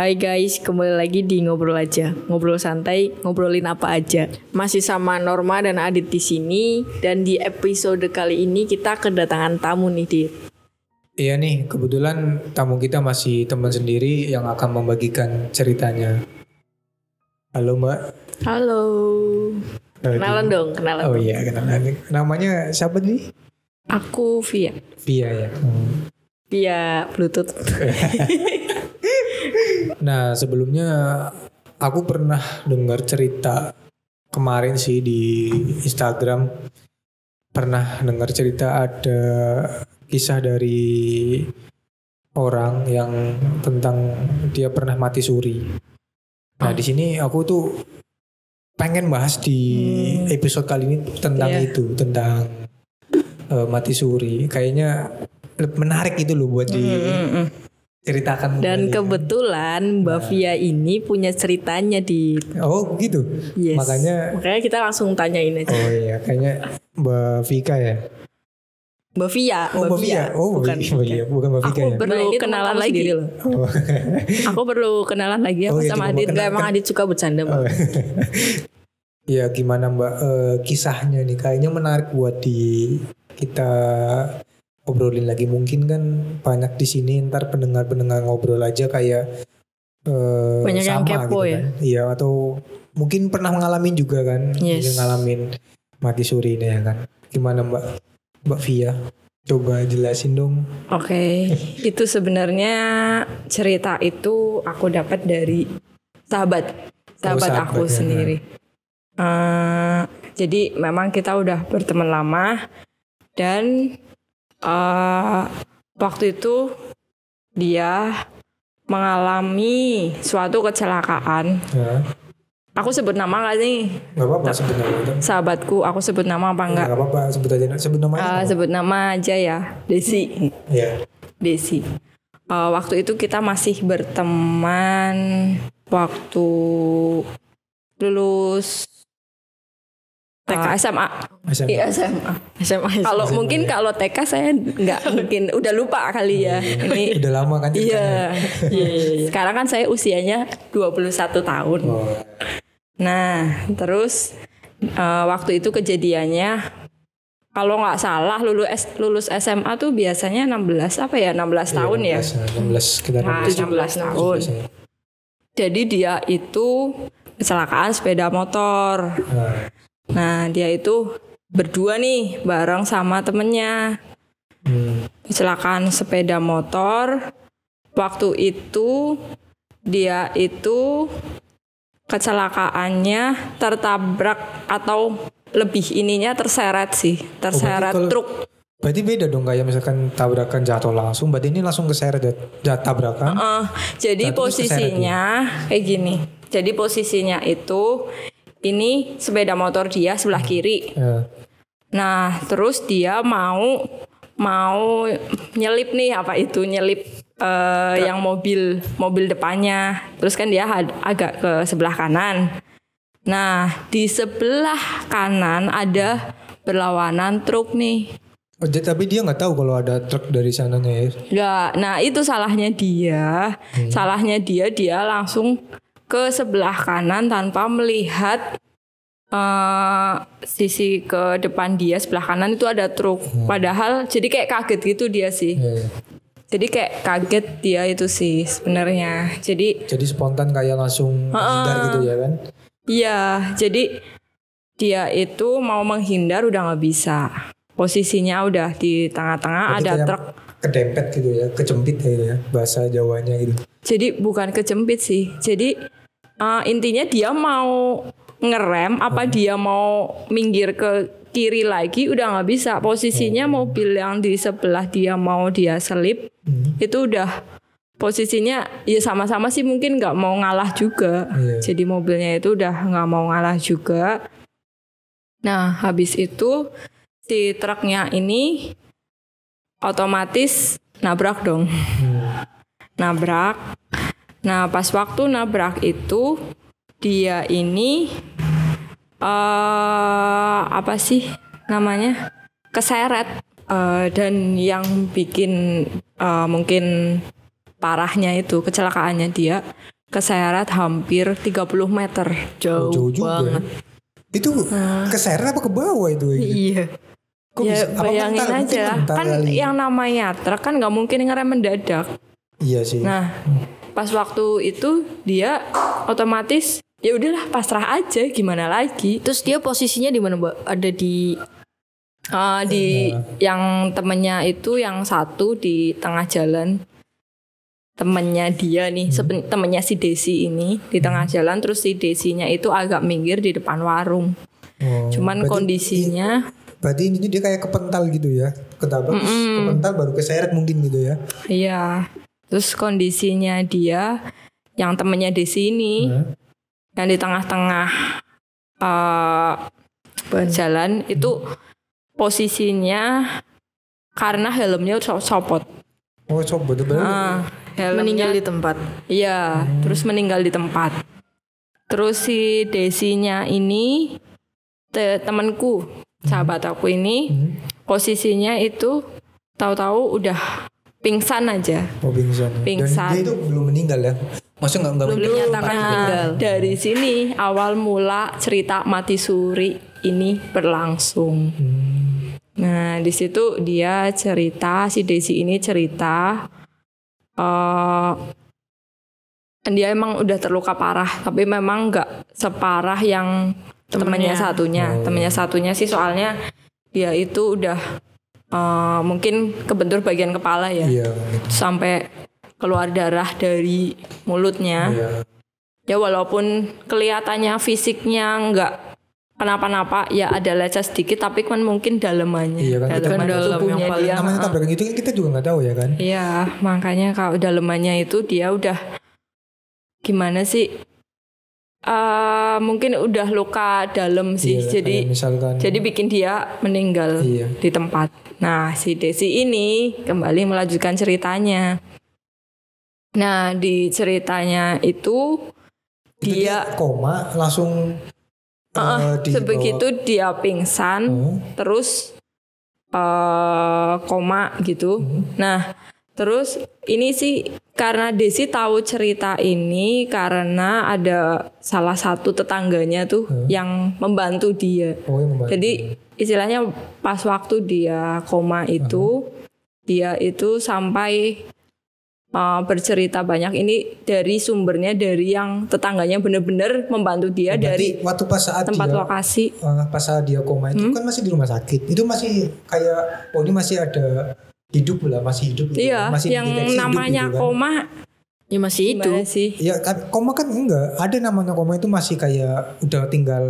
Hai guys, kembali lagi di ngobrol aja. Ngobrol santai, ngobrolin apa aja. Masih sama Norma dan Adit di sini dan di episode kali ini kita kedatangan tamu nih, Dit. Iya nih, kebetulan tamu kita masih teman sendiri yang akan membagikan ceritanya. Halo Mbak. Halo. Kenalan dong, kenalan. Oh iya, kenalan. Namanya siapa nih? Aku Via. Via ya. Hmm. Via Bluetooth. Nah sebelumnya aku pernah dengar cerita kemarin sih di Instagram pernah dengar cerita ada kisah dari orang yang tentang dia pernah mati suri. Nah di sini aku tuh pengen bahas di Hmm. episode kali ini tentang Iya. itu tentang eh, mati suri. Kayaknya menarik itu loh buat Mm-mm. Diceritakan. Dan kembali. kebetulan Mbak Via ini punya ceritanya di Oh gitu. Yes. Makanya Makanya kita langsung tanyain aja. oh iya kayaknya Mbak Vika ya. Mbak Via, Oh Mbak Vika. Oh bukan. bukan. Iya, bukan Mbak Vika Aku ya. perlu Nah, kenalan lagi. loh. Oh. Aku perlu kenalan lagi aku Oh, iya, sama Adit. Gak emang Adit suka bercanda Mbak. Oh. ya gimana Mbak eh, kisahnya nih kayaknya menarik buat di kita obrolin lagi mungkin kan banyak di sini ntar pendengar-pendengar ngobrol aja kayak eh, Banyak yang sama kepo gitu ya. kan. Iya atau mungkin pernah ngalamin juga kan Yes. Mungkin ngalamin mati suri ini ya kan. Gimana Mbak Mbak Via? Coba jelasin dong. Oke, itu sebenarnya cerita itu aku dapat dari sahabat, sahabat sahabat aku ya. sendiri. Eh, jadi memang kita udah berteman lama dan eh, waktu itu dia mengalami suatu kecelakaan. Ya. Aku sebut nama gak nih? Gak apa-apa sebenarnya. itu. Sahabatku, aku sebut nama apa enggak? Gak apa-apa sebut aja sebut. Eh, apa? sebut nama aja ya, Desi. Iya. Desi. Eh, waktu itu kita masih berteman waktu lulus eh, SMA. SMA. Iya SMA. SMA. Kalau SMA, mungkin ya. kalau TK saya nggak mungkin udah lupa kali ya. Ini Udah lama kan iya. Iya, iya, iya. Sekarang kan saya usianya 21 tahun. Oh, Nah, terus eh, waktu itu kejadiannya kalau nggak salah lulus S- lulus SMA tuh biasanya 16 apa ya 16 tahun ya. 16, 16 sekitar Nah, 16 tahun. biasanya. Jadi dia itu kecelakaan sepeda motor. Nah, Nah, dia itu berdua nih bareng sama temennya. hmm, Kecelakaan sepeda motor. Waktu itu dia itu kecelakaannya tertabrak atau lebih ininya terseret sih, terseret kalau- truk. berarti beda dong kayak misalkan tabrakan jatuh langsung, berarti ini langsung keseret ya, jat- tabrakan. Eh, jadi posisinya kayak gini. Jadi posisinya itu ini sepeda motor dia sebelah kiri. Ya. Nah, terus dia mau mau nyelip nih apa itu nyelip eh, yang mobil mobil depannya. Terus kan dia had- agak ke sebelah kanan. Nah, di sebelah kanan ada berlawanan truk nih. Oh, tapi dia nggak tahu kalau ada truk dari sananya ya. Nggak, nah itu salahnya dia. Salahnya dia dia langsung ke sebelah kanan tanpa melihat eh, sisi ke depan dia sebelah kanan itu ada truk. Padahal jadi kayak kaget gitu dia sih. Ya, ya. Jadi kayak kaget dia itu sih sebenarnya. Jadi Jadi spontan kayak langsung menghindar gitu ya kan? iya, jadi dia itu mau menghindar udah nggak bisa. Posisinya udah di tengah-tengah ada truk. Kedempet gitu ya, kejempit gitu ya, bahasa Jawanya gitu. Jadi bukan kejepit sih. Jadi eh, intinya dia mau ngerem apa dia mau minggir ke kiri lagi udah nggak bisa. Posisinya mobil yang di sebelah dia mau dia selip Hmm. itu udah posisinya ya sama-sama sih mungkin nggak mau ngalah juga. Iya. Jadi mobilnya itu udah nggak mau ngalah juga. Nah habis itu si truknya ini otomatis nabrak dong Hmm. nabrak. Nah, pas waktu nabrak itu dia ini eh apa sih namanya? keseret Eh, dan yang bikin eh, mungkin parahnya itu kecelakaannya dia keseret hampir 30 meter jauh, Oh, jauh juga. banget. Itu keseret apa ke bawah itu? Iya. Kok ya bisa? Bayangin mental? Aja mental kan kali. yang namanya truk kan nggak mungkin ngerem mendadak. Iya sih. Nah pas waktu itu dia otomatis ya udahlah pasrah aja gimana lagi. Terus dia posisinya di mana? Ada di Ah, di yang temennya itu yang satu di tengah jalan temennya dia nih seben- temennya si Desi ini di tengah jalan terus si Desinya itu agak minggir di depan warung Oh, cuman berarti- kondisinya Berarti intinya dia kayak kepental gitu ya. Ketabrak terus kepental baru keseret mungkin gitu ya. iya terus kondisinya dia yang temennya Desi ini Hah? yang di tengah-tengah eh, jalan itu posisinya karena helmnya so- copot Oh tuh berarti Ah, helmnya meninggal di tempat. Iya, terus meninggal di tempat. Terus si Desinya ini te temanku, sahabat aku ini posisinya itu tahu-tahu udah pingsan aja. Oh pingsan. Pingsan. Dan dia itu belum meninggal ya? Maksudnya nggak nggak Belum meninggal? dinyatakan Nah, meninggal. dari sini awal mula cerita mati suri ini berlangsung. Hmm. Nah, di situ dia cerita si Desi ini cerita eh dia emang udah terluka parah, tapi memang nggak separah yang temannya Temennya. satunya. Oh. Temannya satunya sih soalnya dia itu udah eh, mungkin kebentur bagian kepala ya, Iya. sampai keluar darah dari mulutnya. Iya. Ya walaupun kelihatannya fisiknya nggak kenapa-napa, ya ada lecet sedikit, tapi kan mungkin dalemannya, Iya kan, kita daleman kan dalam yang paling dia. Namanya tabrakan gitu kan kita juga nggak tahu ya kan? Iya, makanya kalau dalemannya itu dia udah gimana sih? Eh mungkin udah luka dalam sih, Iya, jadi misalkan. jadi bikin dia meninggal Iya. di tempat. Nah, si Desi ini kembali melanjutkan ceritanya. Nah, di ceritanya itu Itu dia koma langsung eh, dibawa- sebegitu dia pingsan, Oh. terus eh koma gitu. Nah, terus ini sih karena Desi tahu cerita ini karena ada salah satu tetangganya tuh yang membantu dia. Oh, yang membantu. Jadi istilahnya pas waktu dia koma itu dia itu sampai uh, bercerita banyak ini dari sumbernya dari yang tetangganya benar-benar membantu dia Berarti dari waktu pas saat tempat dia lokasi. eh, pas saat dia koma itu Hmm? kan masih di rumah sakit. Itu masih kayak oh ini masih ada hidup lah, masih hidup gitu. Iya, masih yang hidup namanya gitu kan. koma Ya masih itu. sih? Ya kan koma kan enggak. Ada namanya koma itu masih kayak udah tinggal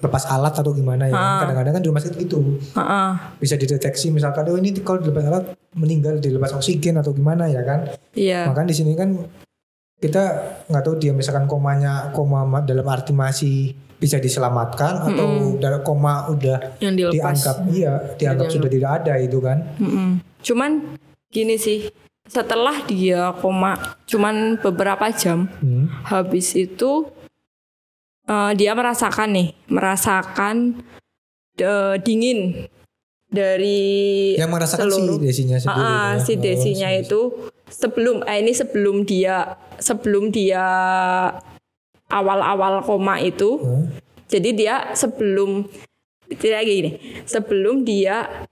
lepas alat atau gimana ya. Ah. Kadang-kadang kan di rumah sakit gitu. Heeh. Bisa dideteksi misalkan oh ini kalau dilepas alat meninggal dilepas oksigen atau gimana ya kan. Iya. Makanya di sini kan kita nggak tahu dia misalkan komanya koma ma- dalam arti masih bisa diselamatkan atau dalam koma udah Yang dilepas. dianggap iya dianggap sudah tidak ada itu kan. Mm-mm. Cuman gini sih, setelah dia koma cuman beberapa jam Hmm. habis itu eh, dia merasakan nih, merasakan eh, dingin dari Yang merasakan si seluruh- desinya sendiri. Ah, ya. si Oh, desinya si- itu sebelum eh ini sebelum dia sebelum dia awal-awal koma itu Hah? jadi dia sebelum tidak gini sebelum dia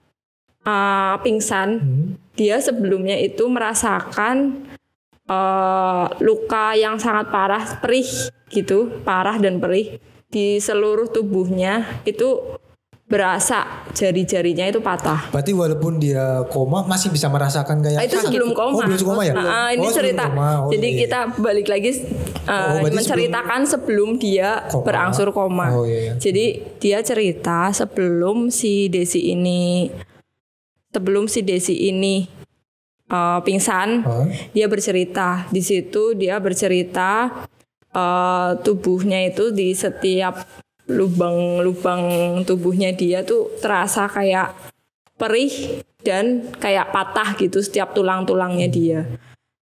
uh, pingsan Hmm. dia sebelumnya itu merasakan uh, luka yang sangat parah perih gitu parah dan perih di seluruh tubuhnya itu berasa jari-jarinya itu patah Berarti walaupun dia koma masih bisa merasakan kayak Ah, itu sakit. sebelum koma. Oh, belum koma ya? Nah, ini Oh, sebelum cerita. koma. Oh, Jadi iya, iya. kita balik lagi uh, Oh, menceritakan sebelum, dia Koma. berangsur koma. Oh, iya, iya. Jadi dia cerita sebelum si Desi ini sebelum si Desi ini uh, pingsan, Hah? dia bercerita. Di situ dia bercerita uh, tubuhnya itu di setiap lubang-lubang tubuhnya dia tuh terasa kayak perih dan kayak patah gitu setiap tulang-tulangnya dia.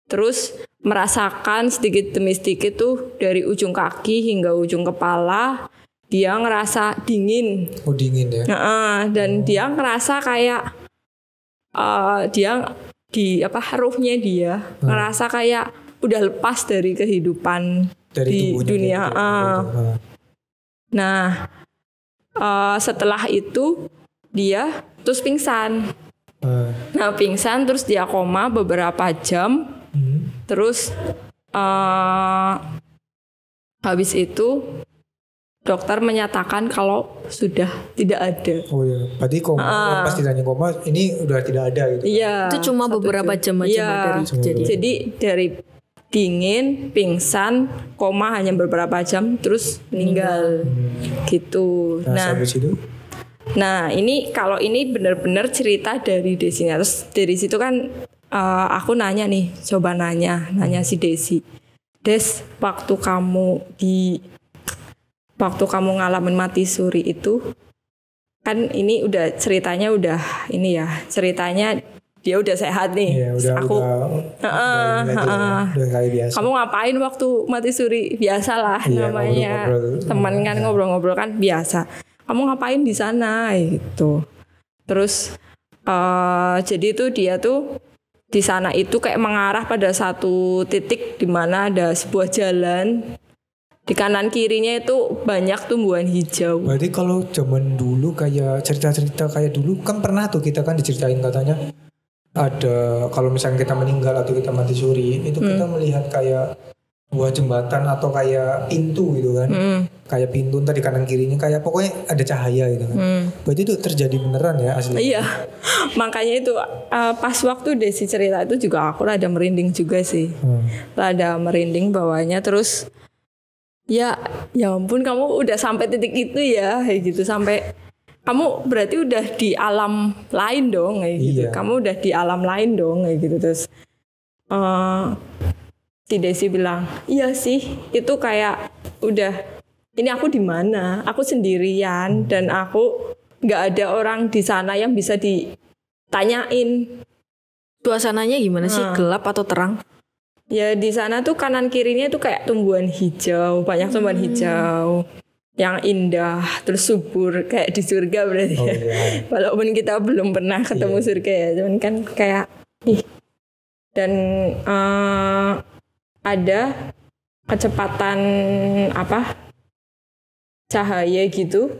Terus merasakan sedikit demi sedikit tuh dari ujung kaki hingga ujung kepala dia ngerasa dingin Oh dingin ya. Heeh, dan dia ngerasa kayak eh, dia di apa ruhnya dia ngerasa kayak udah lepas dari kehidupan dari di dunia. gitu. Ah. Nah, eh, setelah itu dia terus pingsan. Ah. Nah, pingsan terus dia koma beberapa jam. Hmm. Terus eh habis itu dokter menyatakan kalau sudah tidak ada. Oh iya, berarti koma Ah. pas ditanya koma ini udah tidak ada gitu. Iya. Itu cuma beberapa jam aja Iya. Dari. Jadi dari dingin, pingsan, koma hanya beberapa jam, terus meninggal. Gitu. Nah, Nah, sampai situ Nah, ini kalau ini benar-benar cerita dari Desinya. Terus dari situ kan eh, aku nanya nih, coba nanya, nanya si Desi. Des, waktu kamu di waktu kamu ngalamin mati suri itu kan ini udah ceritanya udah ini ya, ceritanya dia udah sehat nih. ya udah aku udah, udah, ini lagi ya, udah kayak biasa. kamu ngapain waktu mati suri? Biasa lah Iya, namanya. teman kan ngobrol-ngobrol kan biasa. Kamu ngapain di sana? Gitu. Terus eh jadi tuh dia tuh di sana itu kayak mengarah pada satu titik di mana ada sebuah jalan di kanan kirinya itu banyak tumbuhan hijau Berarti kalau zaman dulu kayak cerita-cerita kayak dulu kan pernah tuh kita kan diceritain katanya ada kalau misalnya kita meninggal atau kita mati suri itu Hmm. kita melihat kayak buah jembatan atau kayak pintu gitu kan. Hmm, Kayak pintu entah di kanan kirinya kayak pokoknya ada cahaya gitu kan. hmm. Berarti itu terjadi beneran ya asli. Iya, makanya itu eh, pas waktu Desi cerita itu juga aku rada merinding juga sih. Hmm. rada merinding bawahnya terus ya ya ampun kamu udah sampai titik itu ya kayak gitu sampai kamu berarti udah di alam lain dong kayak gitu Iya. kamu udah di alam lain dong kayak gitu terus eh si Desi bilang iya sih itu kayak udah ini aku di mana aku sendirian dan aku nggak ada orang di sana yang bisa ditanyain Suasananya gimana sih? Hmm. Gelap atau terang? Ya di sana tuh kanan kirinya tuh kayak tumbuhan hijau, banyak tumbuhan Hmm. hijau yang indah, terus subur kayak di surga berarti Oh ya. Walaupun kita belum pernah ketemu Iya. surga ya, cuman kan kayak ih. Dan eh, ada kecepatan apa cahaya gitu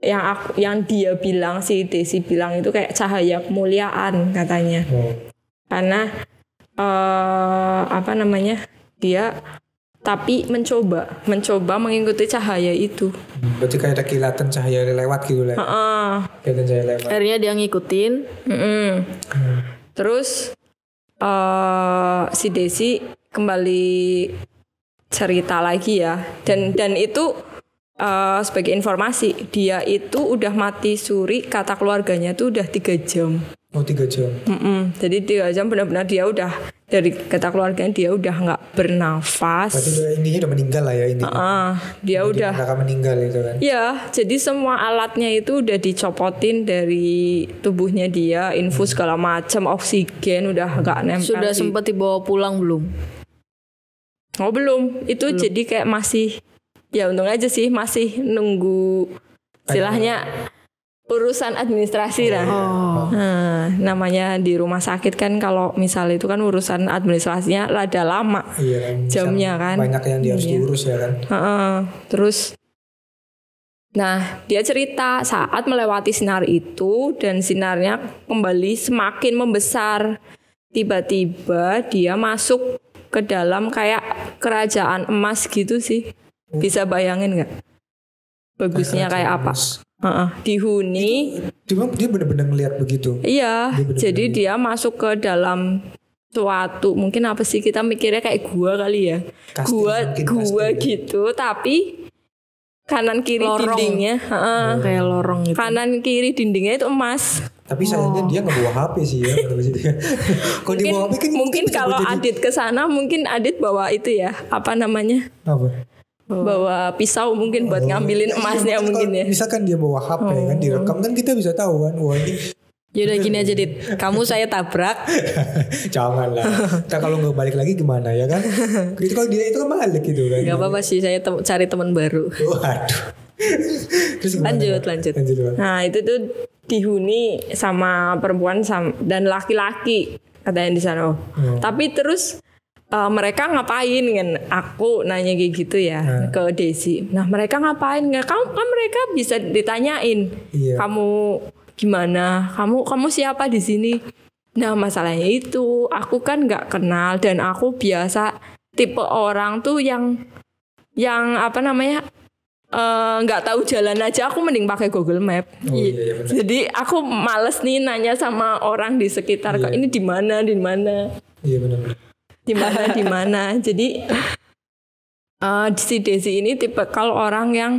yang aku yang dia bilang si Desi bilang itu kayak cahaya kemuliaan katanya Oh. karena eh apa namanya dia tapi mencoba mencoba mengikuti cahaya itu Berarti kayak ada kilatan cahaya lewat gitu lah. Heeh. Kilatan cahaya lewat. Akhirnya dia ngikutin. Mm-mm. Hmm. terus eh si Desi kembali cerita lagi ya dan dan itu eh, sebagai informasi dia itu udah mati suri kata keluarganya tuh udah tiga jam Oh tiga jam. Mm-mm. jadi tiga jam benar-benar dia udah dari kata keluarganya dia udah nggak bernafas Berarti udah intinya udah meninggal lah ya intinya. Ah, dia udah Kakak meninggal itu kan. Ya, jadi semua alatnya itu udah dicopotin dari tubuhnya dia, infus segala macam, oksigen udah nggak nempel. Sudah di- sempat dibawa pulang belum? Oh belum, itu jadi kayak masih, ya untung aja sih masih nunggu, istilahnya urusan administrasi lah. Oh. Nah, namanya di rumah sakit kan kalau misal itu kan urusan administrasinya rada lama. Iya. Jamnya kan. Banyak yang dia harus Iya. diurus ya kan. Heeh, terus Nah, dia cerita saat melewati sinar itu dan sinarnya kembali semakin membesar. Tiba-tiba dia masuk ke dalam kayak kerajaan emas gitu sih. Bisa bayangin nggak? Bagusnya kayak apa? Heeh, dihuni. Dia, dia bener-bener ngeliat begitu. Iya, Dia bener-bener jadi dia masuk ke dalam suatu mungkin apa sih kita mikirnya kayak gua kali ya. Kastil gua mungkin, gua kastil. gitu tapi kanan kiri Lorong. dindingnya heeh. Kayak lorong gitu. kanan kiri dindingnya itu emas Tapi sayangnya dia nggak bawa HP sih ya. Kalau di situ ya. Dia mungkin bawa HP kan mungkin kalau jadi- Adit ke sana mungkin Adit bawa itu ya apa namanya apa? Bawa pisau mungkin buat ngambilin emasnya Kan mungkin ya Misalkan dia bawa HP kan direkam kan kita bisa tahu kan. Wah ini Yaudah gini aja Dit. Kamu saya tabrak. jangan lah. Kita kalau nggak balik lagi gimana ya kan? Itu kalau dia itu kan balik gitu kan. Gak apa-apa sih saya tem- cari teman baru. Waduh. Terus gimana? Lanjut, lanjut. Lanjut nah itu tuh dihuni sama perempuan sam- dan laki-laki katanya di sana. Oh. Hmm. Tapi terus eh, mereka ngapain kan? Aku nanya kayak gitu ya Hmm. ke Desi. Nah mereka ngapain? Nggak, kamu kan mereka bisa ditanyain. Iya. Kamu gimana? Kamu kamu siapa di sini? Nah masalahnya itu aku kan nggak kenal dan aku biasa tipe orang tuh yang yang apa namanya eh, nggak tahu jalan aja aku mending pakai Google Map. Oh, iya, iya. Jadi aku males nih nanya sama orang di sekitar kok Iya. ini di mana di mana Iya benar. Di mana di mana. Jadi eh, si Desi ini tipe kalau orang yang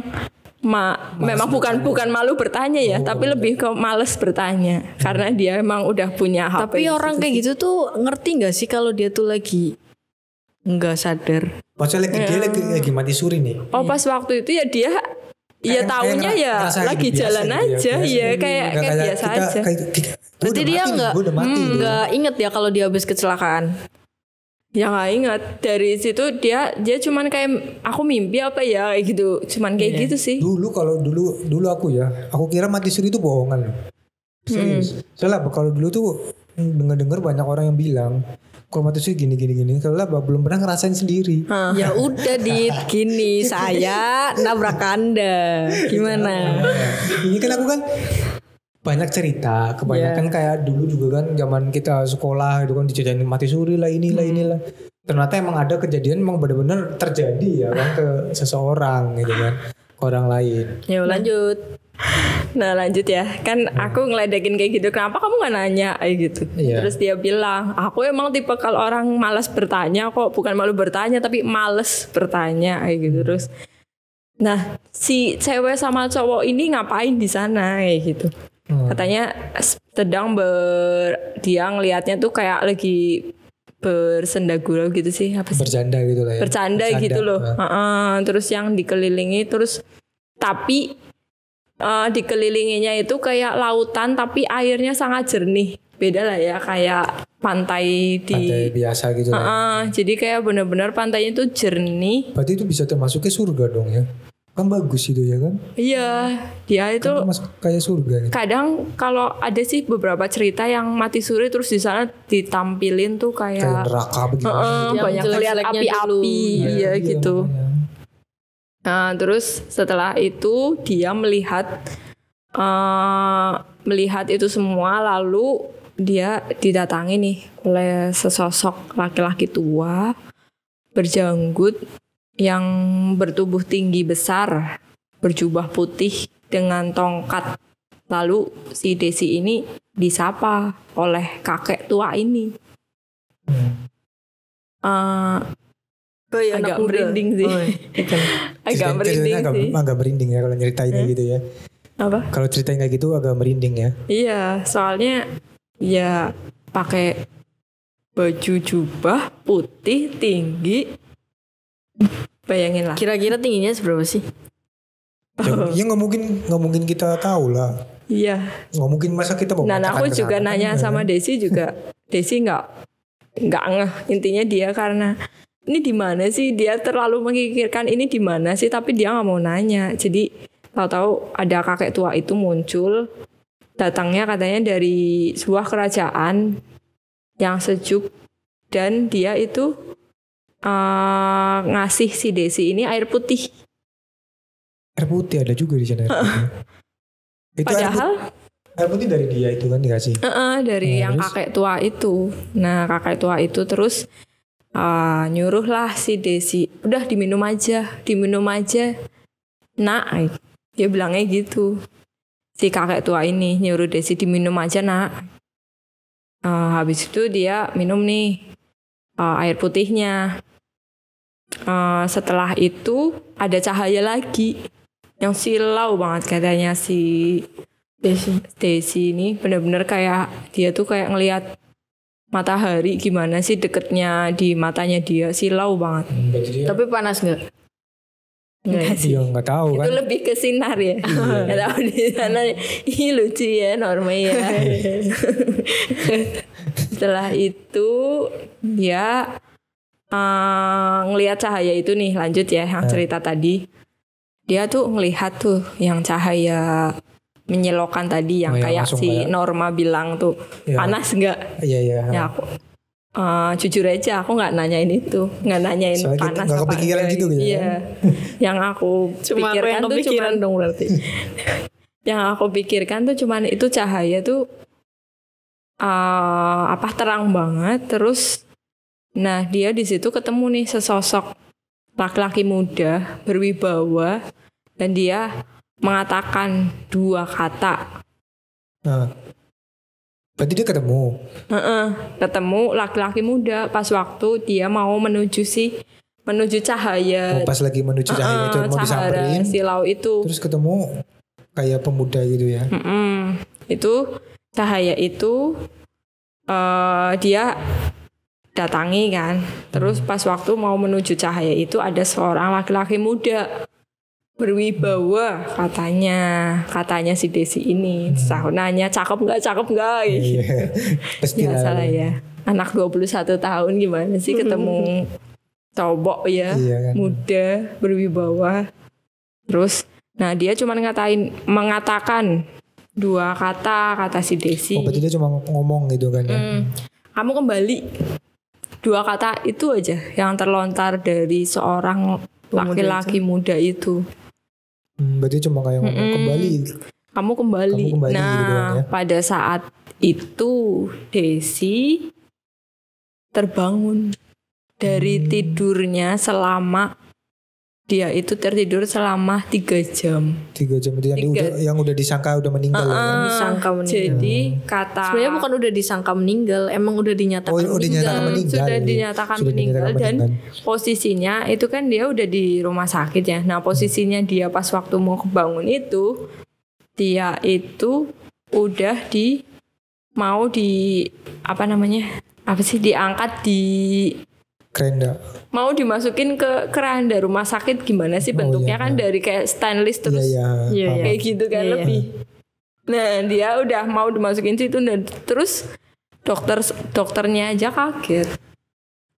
ma memang bukan bukan malu bertanya ya, Oh, tapi lebih ke males bertanya karena dia emang udah punya HP. Tapi orang kayak gitu tuh ngerti nggak sih kalau dia tuh lagi nggak sadar? Maksudnya lagi dia lagi, lagi mati suri nih. Oh pas waktu itu ya dia ya taunya kayak ya lagi jalan gitu ya, aja ya kayak kayak kayak biasa kita- aja. kayak- kayak, "Gua Berarti dia nggak gitu. nggak inget ya kalau dia habis kecelakaan. Ya nggak ingat dari situ dia dia cuman kayak aku mimpi apa ya kayak gitu cuman kayak Iya. gitu sih. Dulu kalau dulu dulu aku ya, aku kira mati suri itu bohongan loh. Serius. Hmm. Soalnya apa, kalau dulu tuh dengar-dengar banyak orang yang bilang kalau mati suri gini gini gini. Kalau apa belum pernah ngerasain sendiri. Ya udah dit gini saya nabrak anda gimana? Ini kan aku kan banyak cerita, kebanyakan kayak dulu juga kan zaman kita sekolah itu kan dijajanin mati suri lah inilah inilah. Ternyata emang ada kejadian emang benar-benar terjadi ya kan ke seseorang gitu kan, ke orang lain. Ya lanjut. Nah lanjut ya kan aku ngeledekin kayak gitu kenapa kamu nggak nanya kayak gitu. Iya. Terus dia bilang aku emang tipe kalau orang malas bertanya kok bukan malu bertanya tapi males bertanya kayak gitu terus. Nah si cewek sama cowok ini ngapain di sana kayak gitu. Hmm. Katanya sedang ber dia ngelihatnya tuh kayak lagi bersenda gurau gitu sih apa sih? Bercanda gitu lah ya. bercanda, gitu loh. Nah. Heeh, terus yang dikelilingi terus tapi eh, dikelilinginya itu kayak lautan tapi airnya sangat jernih. Beda lah ya kayak pantai di Pantai biasa gitu lah. Heeh, jadi kayak benar-benar pantainya itu jernih. Berarti itu bisa termasuknya surga dong ya. Kan bagus itu ya kan. Iya, dia itu Itu masuk kayak surga nih. kadang kalau ada sih beberapa cerita yang mati suri terus di sana ditampilin tuh Kayak kayak neraka begitu. Heeh, Yang banyak lihat api-api dulu. iya gitu. makanya. Nah, terus setelah itu dia melihat eh melihat itu semua lalu dia didatangi nih oleh sesosok laki-laki tua berjanggut yang bertubuh tinggi besar, berjubah putih dengan tongkat. Lalu si Desi ini disapa oleh kakek tua ini. Eh, Oh, iya, agak merinding sih. Oh, iya. agak merinding agak, sih. agak merinding ya kalau nyeritainnya gitu ya. Apa? Kalau ceritain kayak gitu agak merinding ya. Iya, soalnya ya pakai baju jubah putih tinggi. Bayangin lah. Kira-kira tingginya seberapa sih? Ya, ya nggak mungkin nggak mungkin kita tahu lah. Iya. Nggak mungkin masa kita mau Nah, mengatakan aku juga nanya kan? sama Desi juga. Desi nggak nggak ngeh. Intinya dia karena ini di mana sih? Dia terlalu memikirkan ini di mana sih? Tapi dia nggak mau nanya. Jadi tahu-tahu ada kakek tua itu muncul. Datangnya katanya dari sebuah kerajaan yang sejuk dan dia itu eh, ngasih si Desi ini air putih. air putih ada juga di sana. air putih. itu air putih, Padahal air putih dari dia itu kan dikasih. Heeh, dari Nah, yang terus? kakek tua itu. Nah, kakek tua itu terus uh, nyuruh lah si Desi, udah diminum aja, diminum aja. Nak, dia bilangnya gitu. Si kakek tua ini nyuruh Desi diminum aja, nak. Uh, habis itu dia minum nih uh, air putihnya. Uh, setelah itu ada cahaya lagi yang silau banget katanya si Desi, Desi ini bener-bener kayak dia tuh kayak ngelihat matahari gimana sih deketnya di matanya dia silau banget. Hmm, Tapi panas nggak? Enggak sih. dia nggak tahu kan. Itu lebih ke sinar ya. Nggak tahu di sana. Ih lucu ya Norma ya. Setelah itu dia eh, ngelihat cahaya itu nih lanjut ya yang cerita tadi. Dia tuh ngelihat tuh yang cahaya menyelokan tadi yang Oh, kayak si kayak- Norma bilang tuh Ya. panas nggak? Iya iya. Ya aku eh, jujur aja aku nggak nanyain itu, nggak nanyain Soalnya kita panas nggak apa kepikiran enggak gitu gitu ya. Iya. yang aku Cuma aku pikirkan yang tuh cuman dong berarti. yang aku pikirkan tuh cuman itu cahaya tuh eh, apa terang banget terus nah dia di situ ketemu nih sesosok laki-laki muda berwibawa dan dia mengatakan dua kata Nah, berarti dia ketemu. Heeh, ketemu laki-laki muda pas waktu dia mau menuju si menuju cahaya Oh, pas lagi menuju cahaya itu Heeh, mau cahaya disamperin, silau itu terus ketemu kayak pemuda gitu ya. Mm-mm. Itu cahaya itu eh dia datangi kan. Terus pas waktu mau menuju cahaya itu ada seorang laki-laki muda berwibawa katanya katanya si Desi ini. Aku nanya cakep nggak cakep nggak? Iya. Dia Nggak salah ya. Anak 21 tahun gimana sih ketemu cowok ya Iya kan. muda berwibawa terus nah dia cuma ngatain mengatakan dua kata kata si Desi Oh, berarti dia cuma ngomong gitu kan ya. "Hmm, kamu kembali dua kata itu aja yang terlontar dari seorang laki-laki muda itu Hmm, berarti cuma kayak ngomong Mm-mm. kembali. kamu kembali, Kamu kembali nah gitu kan ya. pada saat itu Desi terbangun dari Hmm. tidurnya selama dia itu tertidur selama tiga jam Tiga jam itu yang, Tiga. udah, yang udah disangka udah meninggal ya kan. Ah, Disangka meninggal. Jadi kata Sebenarnya bukan udah disangka meninggal, emang udah dinyatakan Oh, udah dinyatakan meninggal. meninggal. sudah iya. dinyatakan Sudah meninggal dinyatakan dan meninggal. posisinya itu kan dia udah di rumah sakit ya. Nah posisinya dia pas waktu mau kebangun itu dia itu udah di mau di apa namanya apa sih diangkat di kerenda. mau dimasukin ke keranda rumah sakit gimana sih Oh, bentuknya iya, kan iya. dari kayak stainless terus Iya iya. Iya, kayak gitu kan Iya, iya. lebih. Nah dia udah mau dimasukin situ dan terus dokter dokternya aja kaget.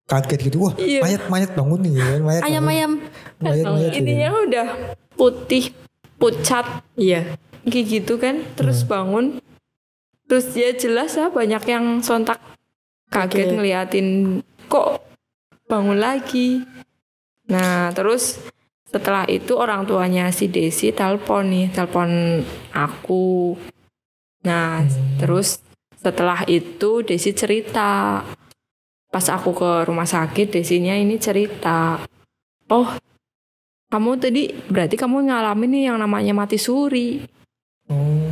Kaget gitu. Wah, Iya. mayat mayat bangun nih. Mayat. Ayam bangun. ayam. Mayat mayat. gitu. Intinya udah putih pucat Iya. kayak gitu kan. Terus bangun. Terus dia jelas lah banyak yang sontak kaget Kaget. ngeliatin kok bangun lagi. Nah terus setelah itu orang tuanya si Desi telepon nih, telepon aku. Nah terus setelah itu Desi cerita. Pas aku ke rumah sakit, Desinya ini cerita. Oh, kamu tadi berarti kamu ngalamin nih yang namanya mati suri. Oh.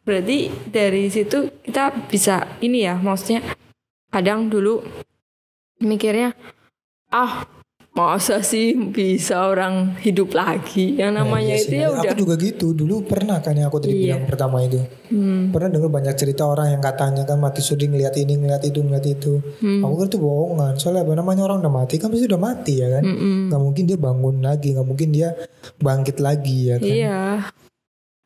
Berarti dari situ kita bisa ini ya, maksudnya kadang dulu mikirnya ah masa sih bisa orang hidup lagi yang namanya Nah, iya itu ya Aku udah juga gitu. Dulu pernah kan yang aku tadi Iya. bilang pertama itu. Hmm, Pernah dengar banyak cerita orang yang katanya kan mati suri ngeliat ini, ngeliat itu, ngeliat itu. hmm, Aku kira itu bohongan. Soalnya apa namanya orang udah mati kan pasti udah mati ya kan. mm-mm. Gak mungkin dia bangun lagi, gak mungkin dia bangkit lagi ya kan. iya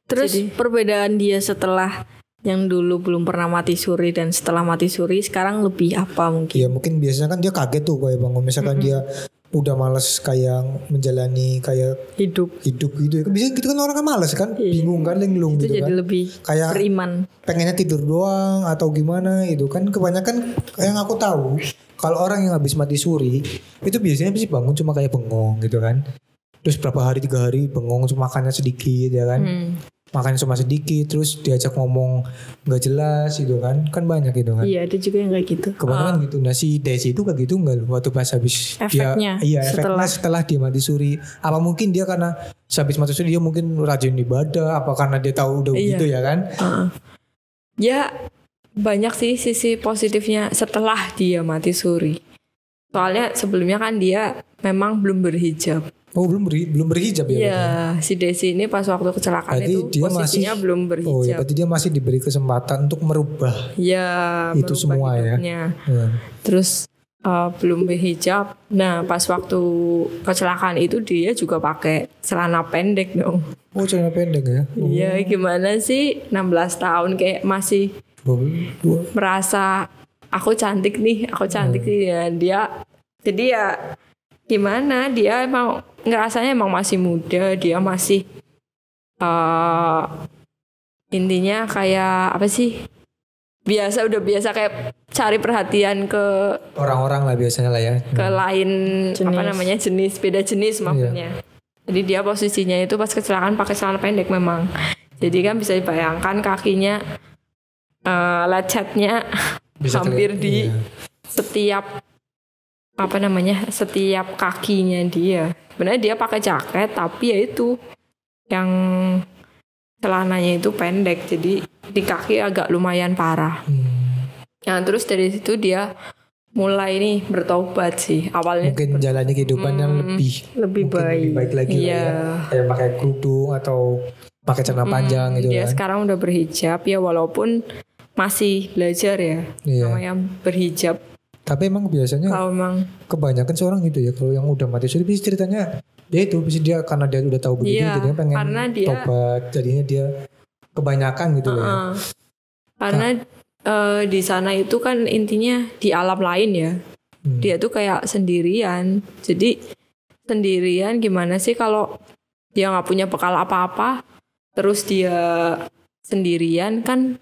Terus Jadi- perbedaan dia setelah yang dulu belum pernah mati suri dan setelah mati suri sekarang lebih apa mungkin? Iya mungkin biasanya kan dia kaget tuh kayak bangun. Misalkan dia udah males kayak menjalani kayak Hidup hidup gitu ya. Biasanya gitu kan orang kan males kan. Bingung kan linglung itu gitu jadi kan. lebih Kayak beriman. pengennya tidur doang atau gimana itu kan kebanyakan yang aku tahu kalau orang yang habis mati suri itu biasanya pasti bangun cuma kayak bengong gitu kan terus berapa hari tiga hari bengong cuma makannya sedikit ya kan Hmm. Makannya cuma sedikit terus diajak ngomong nggak jelas gitu kan. Kan banyak gitu kan. Iya ada juga yang kayak gitu. kebanyakan gitu. Nah si Desi itu kayak gitu nggak waktu pas habis Efeknya dia iya setelah- efeknya setelah. dia mati suri. Apa mungkin dia karena habis mati suri dia mungkin rajin ibadah? Apa karena dia tahu udah Iya. gitu ya kan? Heeh. ya banyak sih sisi positifnya setelah dia mati suri soalnya sebelumnya kan dia memang belum berhijab oh belum beri, belum berhijab ya? Iya, si Desi ini pas waktu kecelakaan Berarti itu dia posisinya masih- belum Oh ya, berhijab. berarti dia masih diberi kesempatan untuk merubah. ya, Itu merubah semua ya? hidupnya. Ya. Terus uh, belum berhijab. Nah, pas waktu kecelakaan itu dia juga pakai celana pendek dong. Oh celana pendek ya? Oh, Iya, gimana sih 16 tahun kayak masih dua. merasa aku cantik nih, aku cantik Hmm. nih ya. Dia jadi ya gimana dia emang ngerasanya emang masih muda, dia masih eh intinya kayak apa sih biasa udah biasa kayak cari perhatian ke Orang-orang lah biasanya lah ya. ke lain apa Jenis. namanya jenis beda jenis maksudnya jadi dia posisinya itu pas kecelakaan pakai celana pendek memang jadi kan bisa dibayangkan kakinya eh lecetnya Bisa hampir terlihat, di iya. setiap apa namanya setiap kakinya dia sebenarnya dia pakai jaket tapi ya itu yang celananya itu pendek jadi di kaki agak lumayan parah Hmm. nah terus dari situ dia mulai nih bertobat sih awalnya Mungkin jalani kehidupan yang Hmm, lebih lebih mungkin baik. lebih baik lagi lah Iya. ya. Kayak pakai kerudung atau pakai celana panjang gitu dia kan. sekarang udah berhijab ya walaupun masih belajar ya Iya. namanya berhijab Tapi emang biasanya kalau memang kebanyakan seorang gitu ya kalau yang udah mati suri bisa ceritanya ya itu bisa dia karena dia udah tahu begitu Iya, jadinya pengen karena dia- tobat jadinya dia kebanyakan gitu ya. Heeh. karena eh, di sana itu kan intinya di alam lain ya Hmm. dia tuh kayak sendirian jadi sendirian gimana sih kalau dia nggak punya bekal apa-apa terus dia sendirian kan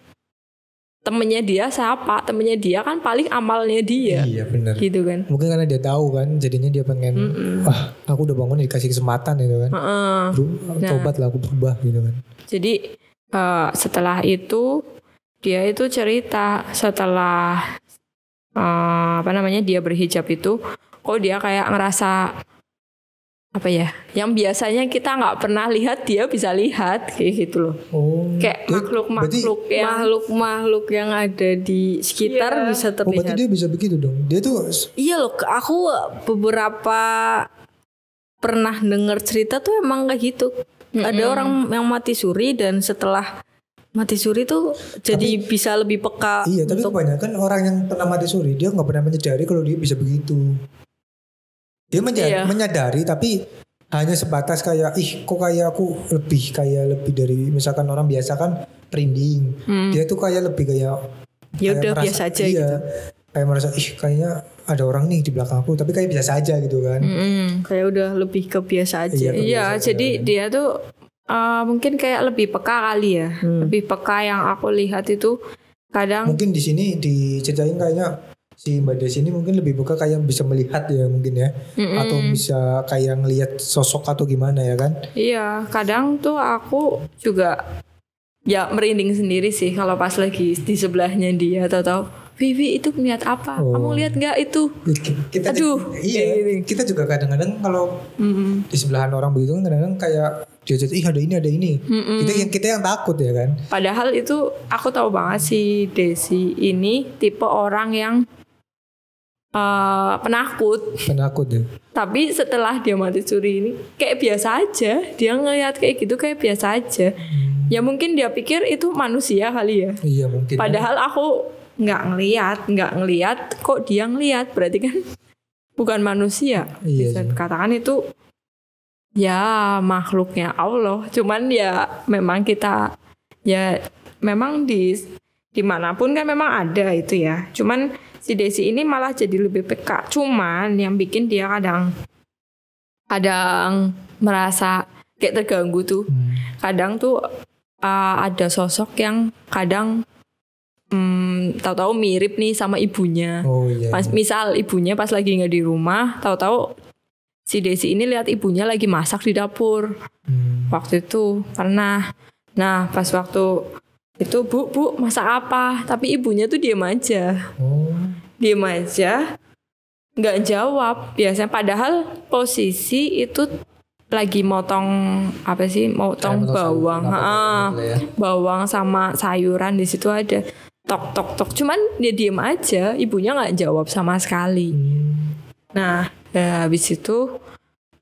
temennya dia siapa temennya dia kan paling amalnya dia Iya benar. gitu kan Mungkin karena dia tahu kan jadinya dia pengen Mm-mm. wah aku udah bangun dikasih kesempatan gitu kan. Heeh. Beru- Nah. Tobat lah aku berubah gitu kan. Jadi eh, setelah itu dia itu cerita setelah eh, apa namanya dia berhijab itu kok dia kayak ngerasa apa ya yang biasanya kita nggak pernah lihat dia bisa lihat kayak gitu loh Oh. kayak makhluk makhluk yang Makhluk-makhluk yang ada di sekitar Iya. bisa Oh berarti terlihat. dia bisa begitu dong. Dia tuh Iya loh, aku beberapa pernah dengar cerita tuh emang kayak gitu. Ada orang yang mati suri dan setelah mati suri tuh jadi bisa lebih peka iya tapi untuk kebanyakan orang yang pernah mati suri dia nggak pernah menyadari kalau dia bisa begitu. Dia menja- Iya. menyadari tapi hanya sebatas kayak ih kok kayak aku lebih kayak lebih dari misalkan orang biasa kan merinding. Hmm. Dia tuh kayak lebih kayak ya udah merasa- biasa aja iya, gitu. Kayak merasa ih kayaknya ada orang nih di belakang aku tapi kayak biasa saja gitu kan. Mm-mm. Kayak udah lebih ke biasa aja. Iya, Iya, kebiasaan jadi kan. dia tuh uh, mungkin kayak lebih peka kali ya. Hmm. Lebih peka yang aku lihat itu kadang Mungkin di sini diceritain kayaknya si Mbak Desi ini mungkin lebih buka kayak bisa melihat ya mungkin ya Mm-mm. atau bisa kayak ngelihat sosok atau gimana ya kan? Iya, kadang tuh aku juga ya merinding sendiri sih kalau pas lagi di sebelahnya dia atau tahu Vivi itu ngeliat apa? Oh. Kamu lihat nggak itu? Kita Aduh, iya, kayak gini. kita juga kadang-kadang kalau Mm-mm. di sebelahan orang begitu kan kadang-kadang kayak dia jadi ih ada ini ada ini. Mm-mm. Kita yang kita yang takut ya kan? Padahal itu aku tahu banget si Desi ini tipe orang yang eh, penakut. Penakut ya. Tapi setelah dia mati suri ini kayak biasa aja. Dia ngelihat kayak gitu kayak biasa aja. Ya mungkin dia pikir itu manusia kali ya. Iya mungkin. Padahal aku nggak ngelihat, nggak ngelihat, kok dia ngelihat berarti kan bukan manusia. Iya Bisa dikatakan itu ya makhluknya Allah. Cuman ya memang kita ya memang di di mana pun kan memang ada itu ya. Cuman si Desi ini malah jadi lebih peka. Cuman yang bikin dia kadang kadang merasa kayak terganggu tuh Hmm. kadang tuh uh, ada sosok yang kadang hmm, tahu-tahu mirip nih sama ibunya. Oh iya. Pas misal ibunya pas lagi nggak di rumah, tahu-tahu si Desi ini lihat ibunya lagi masak di dapur. Hmm. Waktu itu pernah. Nah, pas waktu itu Bu, Bu, masak apa? Tapi ibunya tuh diem aja. Oh. Diem aja. nggak jawab. Biasanya padahal posisi itu lagi motong apa sih? Motong Kayak bawang. gitu ya. bawang sama sayuran di situ ada tok tok tok cuman dia diem aja ibunya nggak jawab sama sekali Hmm. nah ya, habis itu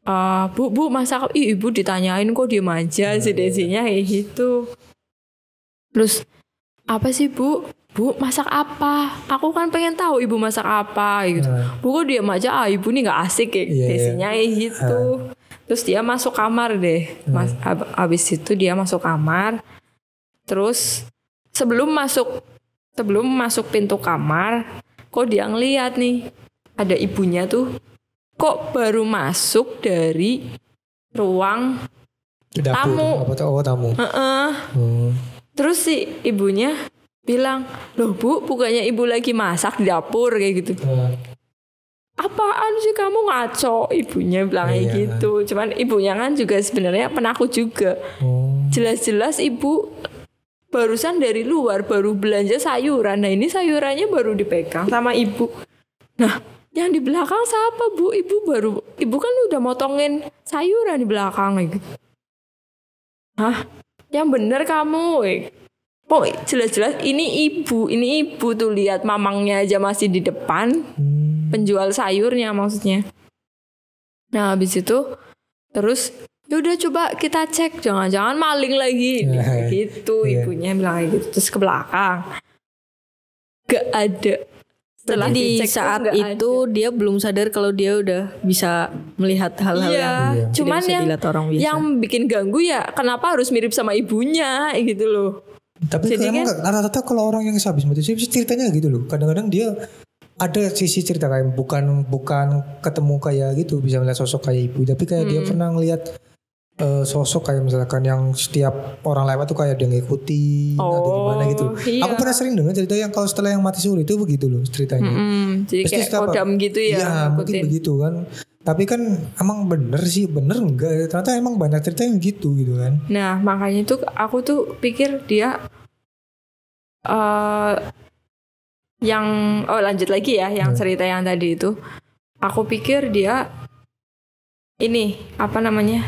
eh, bu bu masak Ih, ibu ditanyain kok diem aja Nah, si iya. desinya kayak gitu terus apa sih bu bu masak apa aku kan pengen tahu ibu masak apa gitu Nah. bu kok diem aja ah ibu nih nggak asik kayak Iya, iya. desinya kayak gitu terus dia masuk kamar deh Mas, hab- habis itu dia masuk kamar terus sebelum masuk sebelum masuk pintu kamar kok dia ngeliat nih ada ibunya tuh kok baru masuk dari ruang dapur. Tamu. Apa tuh? Oh tamu. Heeh. Oh. Terus si ibunya bilang, loh bu, bukannya ibu lagi masak di dapur kayak gitu. Nah, Apaan sih kamu ngaco? Ibunya bilang kayak Iya. gitu. Cuman ibunya kan juga sebenarnya penakut juga. oh. Jelas-jelas ibu barusan dari luar baru belanja sayuran. Nah ini sayurannya baru dipegang sama ibu. Nah yang di belakang siapa bu? Ibu baru, ibu kan udah motongin sayuran di belakang kayak gitu. Hah? Yang bener kamu. Oh jelas-jelas ini ibu, ini ibu tuh lihat mamangnya aja masih di depan Hmm. penjual sayurnya maksudnya. Nah habis itu terus yaudah coba kita cek jangan-jangan maling lagi gitu Iya. ibunya bilang kayak gitu terus ke belakang gak ada setelah Jadi di saat itu dia belum sadar kalau dia udah bisa melihat hal-hal Iya, yang Iya. cuman bisa yang dilihat orang biasa. yang bikin ganggu ya kenapa harus mirip sama ibunya gitu loh. Tapi Jadi emang kan- rata-rata kalau orang yang habis mati suri ceritanya gitu loh. Kadang-kadang dia ada sisi cerita kayak bukan bukan ketemu kayak gitu bisa melihat sosok kayak ibu, tapi kayak dia Hmm. pernah ngelihat eh, sosok kayak misalkan yang setiap orang lewat tuh kayak dia ngikutin atau Oh, gimana gitu. iya. Aku pernah sering dengar cerita yang kalau setelah yang mati suri itu begitu loh ceritanya. Mm, jadi Pasti kayak kodam gitu ya. Iya mungkin begitu kan. Tapi kan emang bener sih bener enggak ternyata emang banyak cerita yang gitu gitu kan. Nah makanya tuh aku tuh pikir dia eh yang oh lanjut lagi ya yang Hmm. cerita yang tadi itu aku pikir dia ini apa namanya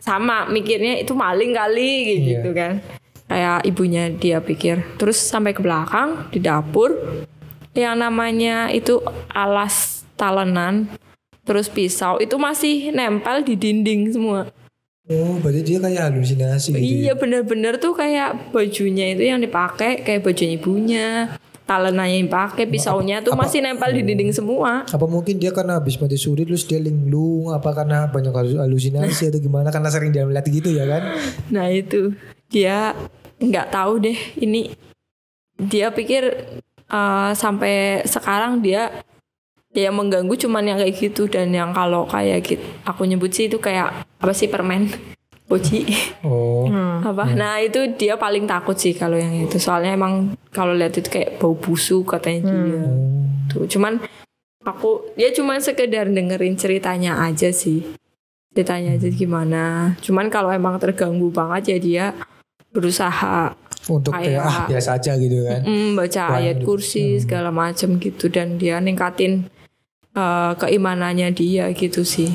sama mikirnya itu maling kali Iya. gitu kan kayak ibunya dia pikir terus sampai ke belakang di dapur yang namanya itu alas talenan terus pisau itu masih nempel di dinding semua Oh berarti dia kayak halusinasi gitu. Iya ya? bener-bener tuh kayak bajunya itu yang dipakai kayak bajunya ibunya, talenanya yang dipakai, pisaunya tuh apa- masih nempel di dinding semua. Apa mungkin dia karena habis mati suri terus dia linglung apa karena banyak halus- halusinasi atau gimana karena sering dia melihat gitu ya kan? Nah itu dia nggak tahu deh ini dia pikir eh, sampai sekarang dia dia yang mengganggu cuman yang kayak gitu dan yang kalau kayak gitu aku nyebut sih itu kayak apa sih permen boci Oh. apa? Nah itu dia paling takut sih kalau yang itu. Soalnya emang kalau lihat itu kayak bau busuk katanya dia. Tuh cuman aku dia cuman sekedar dengerin ceritanya aja sih. Ceritanya aja gimana. Cuman kalau emang terganggu banget ya dia berusaha Untuk kayak, Kayak- ah biasa aja gitu kan. mm, baca Wah, ayat kursi segala macam gitu. Dan dia ningkatin eh, keimanannya dia gitu sih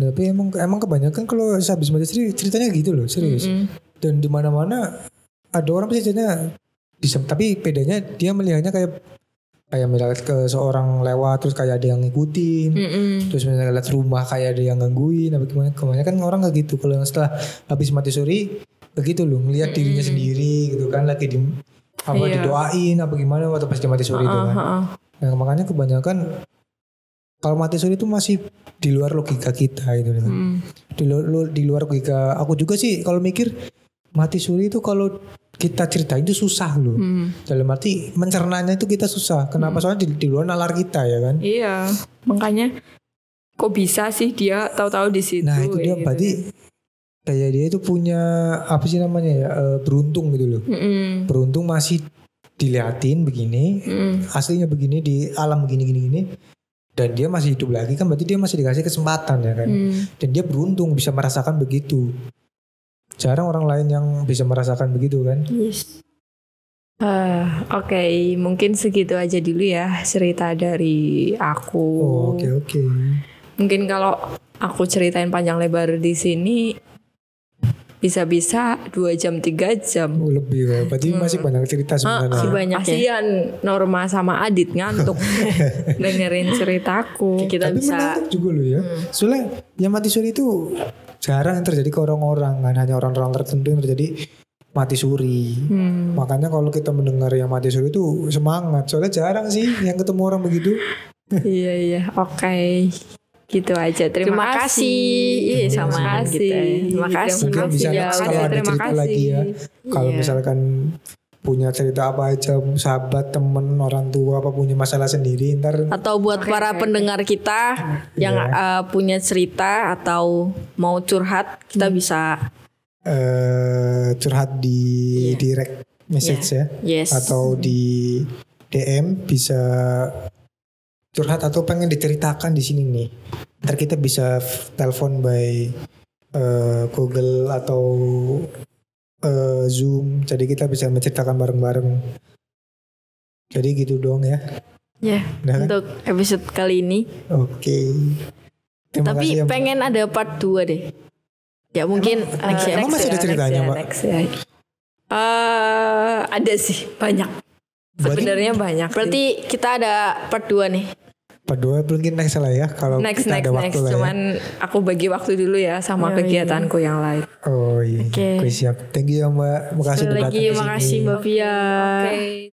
Tapi emang emang kebanyakan kalau habis mati suri ceritanya gitu loh serius. Mm-mm. Dan di mana-mana ada orang pasti ceritanya bisa tapi bedanya dia melihatnya kayak kayak melihat ke seorang lewat terus kayak ada yang ngikutin. Mm-mm. terus misalnya lihat rumah kayak ada yang gangguin apa gimana kebanyakan orang nggak gitu kalau yang setelah habis mati suri begitu loh ngelihat dirinya sendiri gitu kan lagi di apa Iya. didoain apa gimana waktu pas dia mati suri itu Ah, kan ah, ah. nah, makanya kebanyakan kalau mati suri itu masih di luar logika kita gitu kan Mm. di luar lu- di luar logika aku juga sih kalau mikir mati suri itu kalau kita ceritain itu susah loh Mm. dalam arti mencernanya itu kita susah kenapa soalnya di, di luar nalar kita ya kan Iya, makanya kok bisa sih dia tahu-tahu di situ. Nah itu dia gitu. berarti kayak dia itu punya apa sih namanya ya eh, beruntung gitu loh. Mm-mm. Beruntung masih diliatin begini, Mm. aslinya begini di alam begini gini gini. Dan dia masih hidup lagi kan berarti dia masih dikasih kesempatan ya kan. Mm. Dan dia beruntung bisa merasakan begitu. Jarang orang lain yang bisa merasakan begitu kan. Yes. Ah, Oke, mungkin segitu aja dulu ya cerita dari aku. Oh, Oke oke. Mungkin kalau aku ceritain panjang lebar di sini bisa-bisa dua jam tiga jam. Oh, lebih ya. Berarti masih banyak cerita sebenarnya. Masih banyak ya. Kasihan Norma sama Adit ngantuk dengerin ceritaku. Kita Tapi bisa menarik juga loh ya. Soalnya yang mati suri itu jarang yang terjadi ke orang-orang kan hanya orang-orang tertentu yang terjadi mati suri. Hmm. Makanya kalau kita mendengar yang mati suri itu semangat. Soalnya jarang sih yang ketemu orang begitu. iya iya, oke. Gitu aja. Terima, Terima kasih. Iya, Terima sama kasih. kita ya. Terima kasih. Mungkin kasih bisa ya, next kasih, kalau ada terima cerita kasih. lagi ya. Kalau Iya. misalkan punya cerita apa aja sahabat, temen, orang tua apa punya masalah sendiri ntar atau buat para pendengar kita yang Iya. uh, punya cerita atau mau curhat kita bisa eh curhat di direct message ya Yes. atau di DM bisa curhat atau pengen diceritakan di sini nih. Ntar kita bisa telepon by eh, Google atau eh, Zoom. Jadi kita bisa menceritakan bareng-bareng. Jadi gitu dong ya. Ya, kan? untuk episode kali ini. Oke. Terima Tapi kasih ya, pengen ada part 2 deh. Ya mungkin next Eh, ya. Emang masih ada ya, ceritanya, next ya, Mbak? next ya. Eh, ada sih banyak. Sebenarnya banyak. sih. Berarti kita ada part 2 nih. Berdua mungkin next lah ya kalau next kita next ada waktu next. lah ya. Cuman aku bagi waktu dulu ya sama kegiatanku yang lain. Oh iya. Oke. Oke, siap. Thank you ya Mbak. Makasih udah lagi datang ke makasih. Mbak Via. Oke.